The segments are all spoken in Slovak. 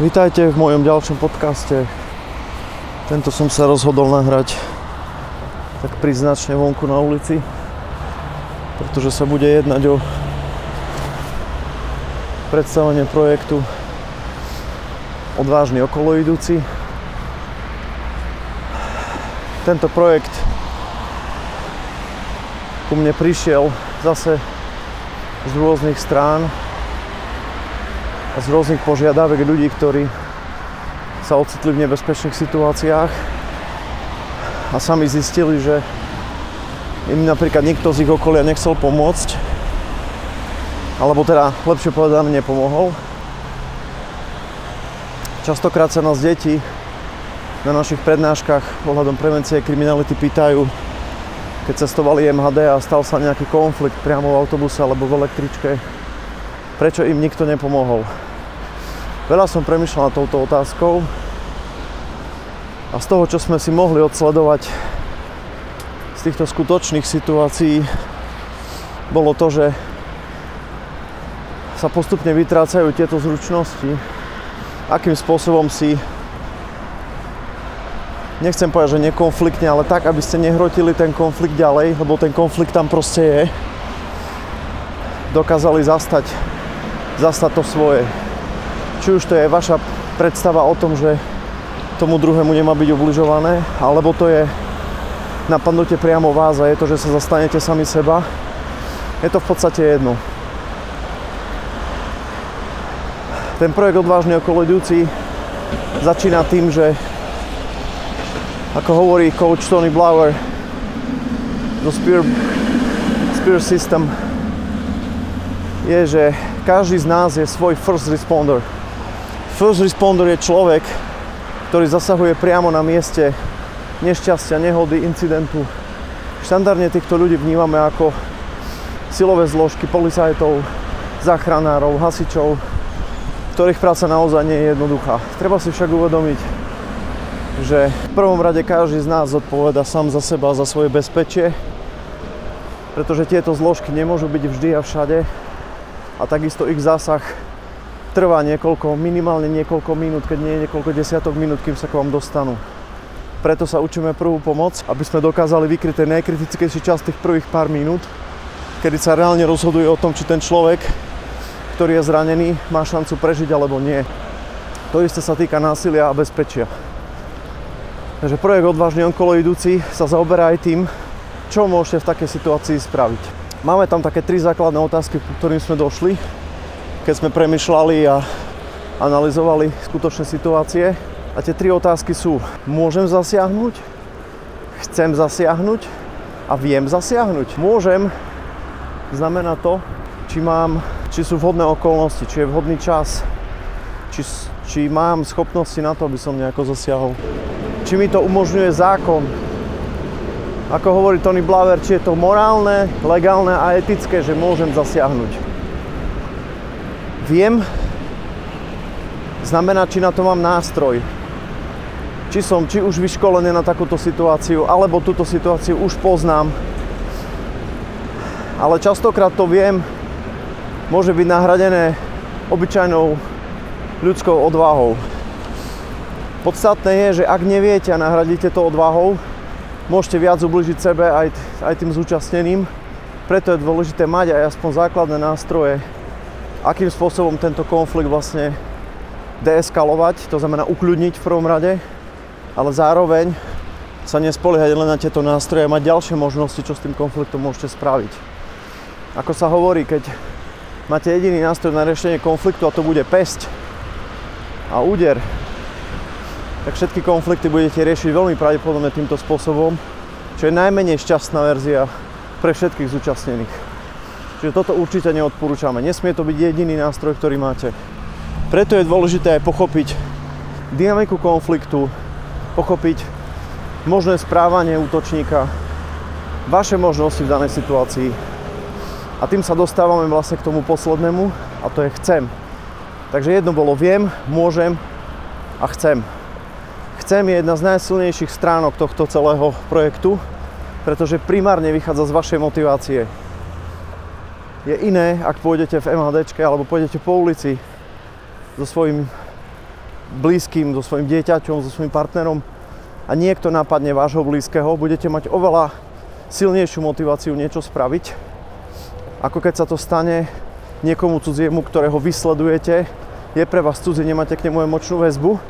Vítajte v mojom ďalšom podcaste. Tento som sa rozhodol nahrať tak príznačne vonku na ulici, pretože sa bude jednať o predstavenie projektu Odvážny okoloidúci. Tento projekt ku mne prišiel zase z rôznych strán a z rôznych požiadavek ľudí, ktorí sa ocitli v nebezpečných situáciách a sami zistili, že im napríklad nikto z ich okolia nechcel pomôcť alebo teda lepšie povedané nepomohol. Častokrát sa nás deti na našich prednáškach ohľadom prevencie kriminality pýtajú, keď cestovali MHD a stal sa nejaký konflikt priamo v autobuse alebo v električke, prečo im nikto nepomohol. Veľa som premyšľal nad touto otázkou a z toho, čo sme si mohli odsledovať z týchto skutočných situácií, bolo to, že sa postupne vytrácajú tieto zručnosti, akým spôsobom si nechcem povedať, že nekonfliktne, ale tak, aby ste nehrotili ten konflikt ďalej, lebo ten konflikt tam proste je, dokázali zastať, zastať to svoje. Či už to je vaša predstava o tom, že tomu druhému nemá byť ubližované, alebo to je napadnutie priamo vás a je to, že sa zastanete sami seba. Je to v podstate jedno. Ten projekt Odvážny okolo idúci začína tým, že ako hovorí coach Tony Blower zo Spear, Spear System je, že každý z nás je svoj first responder. First responder je človek, ktorý zasahuje priamo na mieste nešťastia, nehody, incidentu. Štandardne týchto ľudí vnímame ako silové zložky, policajtov, záchranárov, hasičov, ktorých práca naozaj nie je jednoduchá. Treba si však uvedomiť, že v prvom rade každý z nás zodpoveda sám za seba, za svoje bezpečie, pretože tieto zložky nemôžu byť vždy a všade a takisto ich zásah trvá niekoľko, minimálne niekoľko minút, keď nie je niekoľko desiatok minút, kým sa k vám dostanú. Preto sa učíme prvú pomoc, aby sme dokázali vykryť ten najkritickejší čas tých prvých pár minút, kedy sa reálne rozhoduje o tom, či ten človek, ktorý je zranený, má šancu prežiť alebo nie. To isté sa týka násilia a bezpečia. Takže projekt Odvážny okolo idúci sa zaoberá aj tým, čo môžete v takej situácii spraviť. Máme tam také tri základné otázky, ku ktorým sme došli, keď sme premyšľali a analyzovali skutočné situácie. A tie tri otázky sú, môžem zasiahnuť, chcem zasiahnuť a viem zasiahnuť. Môžem znamená to, či mám, či sú vhodné okolnosti, či je vhodný čas, či, či mám schopnosti na to, aby som nejako zasiahol či mi to umožňuje zákon. Ako hovorí Tony Blaver, či je to morálne, legálne a etické, že môžem zasiahnuť. Viem, znamená, či na to mám nástroj. Či som či už vyškolený na takúto situáciu, alebo túto situáciu už poznám. Ale častokrát to viem, môže byť nahradené obyčajnou ľudskou odvahou. Podstatné je, že ak neviete a nahradíte to odvahou, môžete viac ubližiť sebe aj, aj tým zúčastneným. Preto je dôležité mať aj aspoň základné nástroje, akým spôsobom tento konflikt vlastne deeskalovať, to znamená ukľudniť v prvom rade, ale zároveň sa nespoliehať len na tieto nástroje a mať ďalšie možnosti, čo s tým konfliktom môžete spraviť. Ako sa hovorí, keď máte jediný nástroj na riešenie konfliktu a to bude pesť a úder, tak všetky konflikty budete riešiť veľmi pravdepodobne týmto spôsobom, čo je najmenej šťastná verzia pre všetkých zúčastnených. Čiže toto určite neodporúčame. Nesmie to byť jediný nástroj, ktorý máte. Preto je dôležité aj pochopiť dynamiku konfliktu, pochopiť možné správanie útočníka, vaše možnosti v danej situácii. A tým sa dostávame vlastne k tomu poslednému a to je chcem. Takže jedno bolo viem, môžem a chcem chcem je jedna z najsilnejších stránok tohto celého projektu, pretože primárne vychádza z vašej motivácie. Je iné, ak pôjdete v MHD alebo pôjdete po ulici so svojím blízkym, so svojim dieťaťom, so svojim partnerom a niekto napadne vášho blízkeho, budete mať oveľa silnejšiu motiváciu niečo spraviť, ako keď sa to stane niekomu cudziemu, ktorého vysledujete, je pre vás cudzie, nemáte k nemu emočnú väzbu,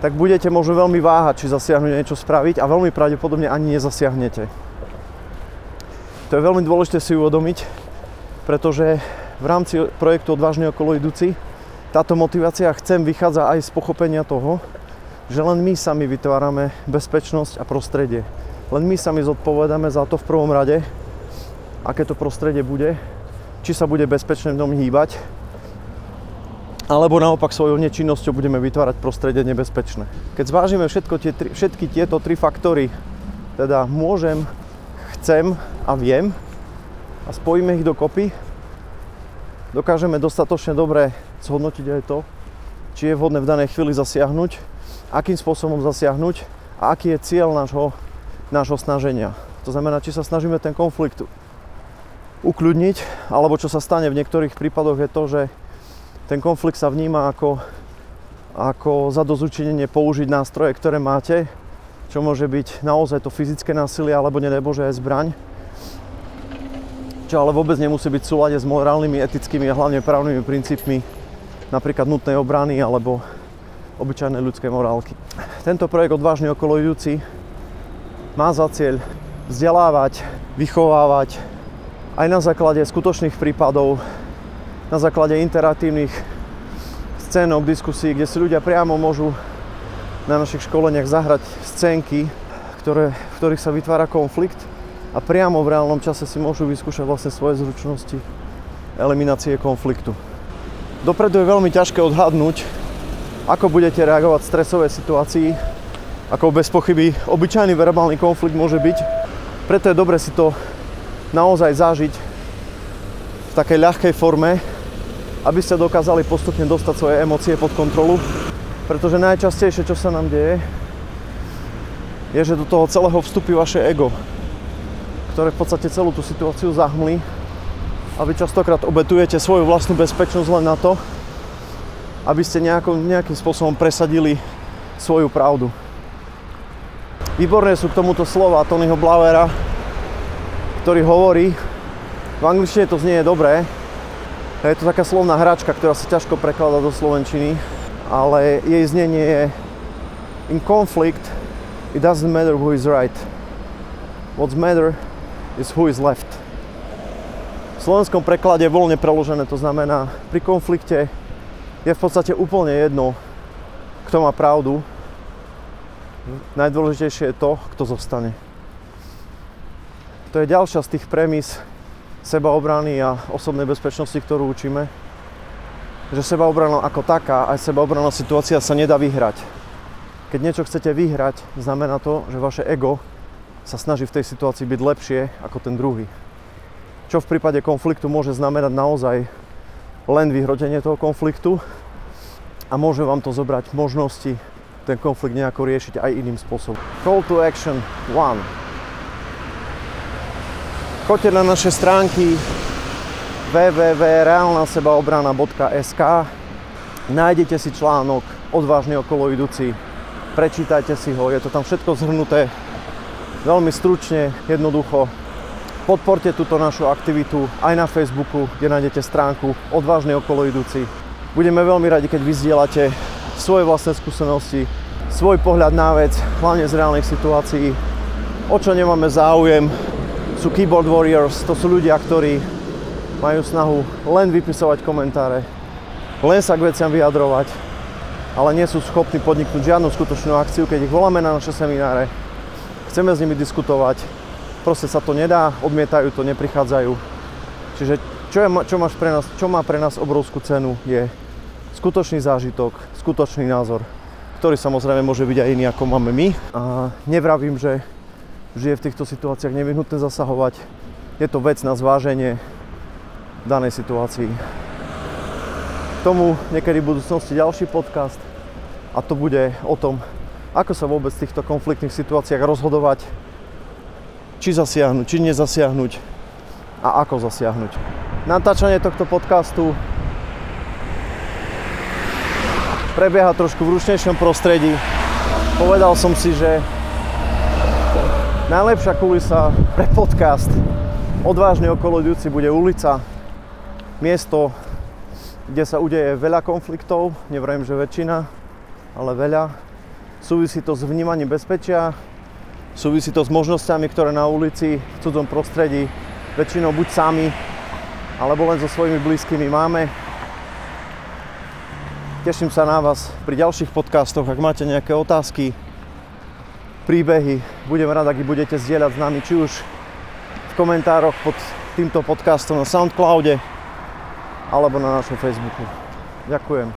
tak budete možno veľmi váhať, či zasiahnuť niečo spraviť a veľmi pravdepodobne ani nezasiahnete. To je veľmi dôležité si uvedomiť, pretože v rámci projektu Odvážne okolo idúci táto motivácia chcem vychádza aj z pochopenia toho, že len my sami vytvárame bezpečnosť a prostredie. Len my sami zodpovedáme za to v prvom rade, aké to prostredie bude, či sa bude bezpečne v ňom hýbať, alebo naopak svojou nečinnosťou budeme vytvárať prostredie nebezpečné. Keď zvážime všetko tie tri, všetky tieto tri faktory, teda môžem, chcem a viem, a spojíme ich dokopy, dokážeme dostatočne dobre zhodnotiť aj to, či je vhodné v danej chvíli zasiahnuť, akým spôsobom zasiahnuť a aký je cieľ nášho, nášho snaženia. To znamená, či sa snažíme ten konflikt ukľudniť, alebo čo sa stane v niektorých prípadoch je to, že ten konflikt sa vníma ako, ako zadozučinenie použiť nástroje, ktoré máte, čo môže byť naozaj to fyzické násilie, alebo nedaj Bože aj zbraň čo ale vôbec nemusí byť v súlade s morálnymi, etickými a hlavne právnymi princípmi napríklad nutnej obrany alebo obyčajnej ľudskej morálky. Tento projekt Odvážny okolo idúci má za cieľ vzdelávať, vychovávať aj na základe skutočných prípadov, na základe interaktívnych scénok, diskusí, kde si ľudia priamo môžu na našich školeniach zahrať scénky, ktoré, v ktorých sa vytvára konflikt a priamo v reálnom čase si môžu vyskúšať vlastne svoje zručnosti eliminácie konfliktu. Dopredu je veľmi ťažké odhadnúť, ako budete reagovať v stresovej situácii, ako bez pochyby obyčajný verbálny konflikt môže byť. Preto je dobre si to naozaj zažiť v takej ľahkej forme, aby ste dokázali postupne dostať svoje emócie pod kontrolu. Pretože najčastejšie, čo sa nám deje, je, že do toho celého vstupí vaše ego ktoré v podstate celú tú situáciu zahmlí a vy častokrát obetujete svoju vlastnú bezpečnosť len na to, aby ste nejako, nejakým spôsobom presadili svoju pravdu. Výborné sú k tomuto slova Tonyho Blauera, ktorý hovorí, v angličtine to znie dobré, je to taká slovná hračka, ktorá sa ťažko prekladá do slovenčiny, ale jej znenie je In conflict, it doesn't matter who is right. What's matter is who is left. V slovenskom preklade voľne preložené to znamená, pri konflikte je v podstate úplne jedno, kto má pravdu. Najdôležitejšie je to, kto zostane. To je ďalšia z tých premis sebaobrany a osobnej bezpečnosti, ktorú učíme. Že sebaobrana ako taká, aj sebaobrana situácia sa nedá vyhrať. Keď niečo chcete vyhrať, znamená to, že vaše ego sa snaží v tej situácii byť lepšie ako ten druhý. Čo v prípade konfliktu môže znamenať naozaj len vyhrotenie toho konfliktu a môže vám to zobrať možnosti ten konflikt nejako riešiť aj iným spôsobom. Call to action 1. Choďte na naše stránky www.realnasebaobrana.sk Nájdete si článok odvážne okolo idúci, prečítajte si ho, je to tam všetko zhrnuté veľmi stručne, jednoducho podporte túto našu aktivitu aj na Facebooku, kde nájdete stránku Odvážne okolo idúci. Budeme veľmi radi, keď vyzdielate svoje vlastné skúsenosti, svoj pohľad na vec, hlavne z reálnych situácií. O čo nemáme záujem, sú keyboard warriors, to sú ľudia, ktorí majú snahu len vypisovať komentáre, len sa k veciam vyjadrovať, ale nie sú schopní podniknúť žiadnu skutočnú akciu, keď ich voláme na naše semináre, chceme s nimi diskutovať, proste sa to nedá, odmietajú to, neprichádzajú. Čiže čo, je, čo, máš pre nás, čo má pre nás obrovskú cenu je skutočný zážitok, skutočný názor, ktorý samozrejme môže byť aj iný ako máme my. A nevravím, že že je v týchto situáciách nevyhnutné zasahovať. Je to vec na zváženie danej situácii. K tomu niekedy v budúcnosti ďalší podcast a to bude o tom, ako sa vôbec v týchto konfliktných situáciách rozhodovať, či zasiahnuť, či nezasiahnuť a ako zasiahnuť. Natáčanie tohto podcastu prebieha trošku v ručnejšom prostredí. Povedal som si, že najlepšia kulisa pre podcast odvážne okolo idúci bude ulica, miesto, kde sa udeje veľa konfliktov, nevrajím, že väčšina, ale veľa. Súvisí to s vnímaním bezpečia, súvisí to s možnosťami, ktoré na ulici v cudzom prostredí väčšinou buď sami, alebo len so svojimi blízkymi máme. Teším sa na vás pri ďalších podcastoch. Ak máte nejaké otázky, príbehy, budem rád, ak ich budete zdieľať s nami, či už v komentároch pod týmto podcastom na Soundcloude, alebo na našom Facebooku. Ďakujem.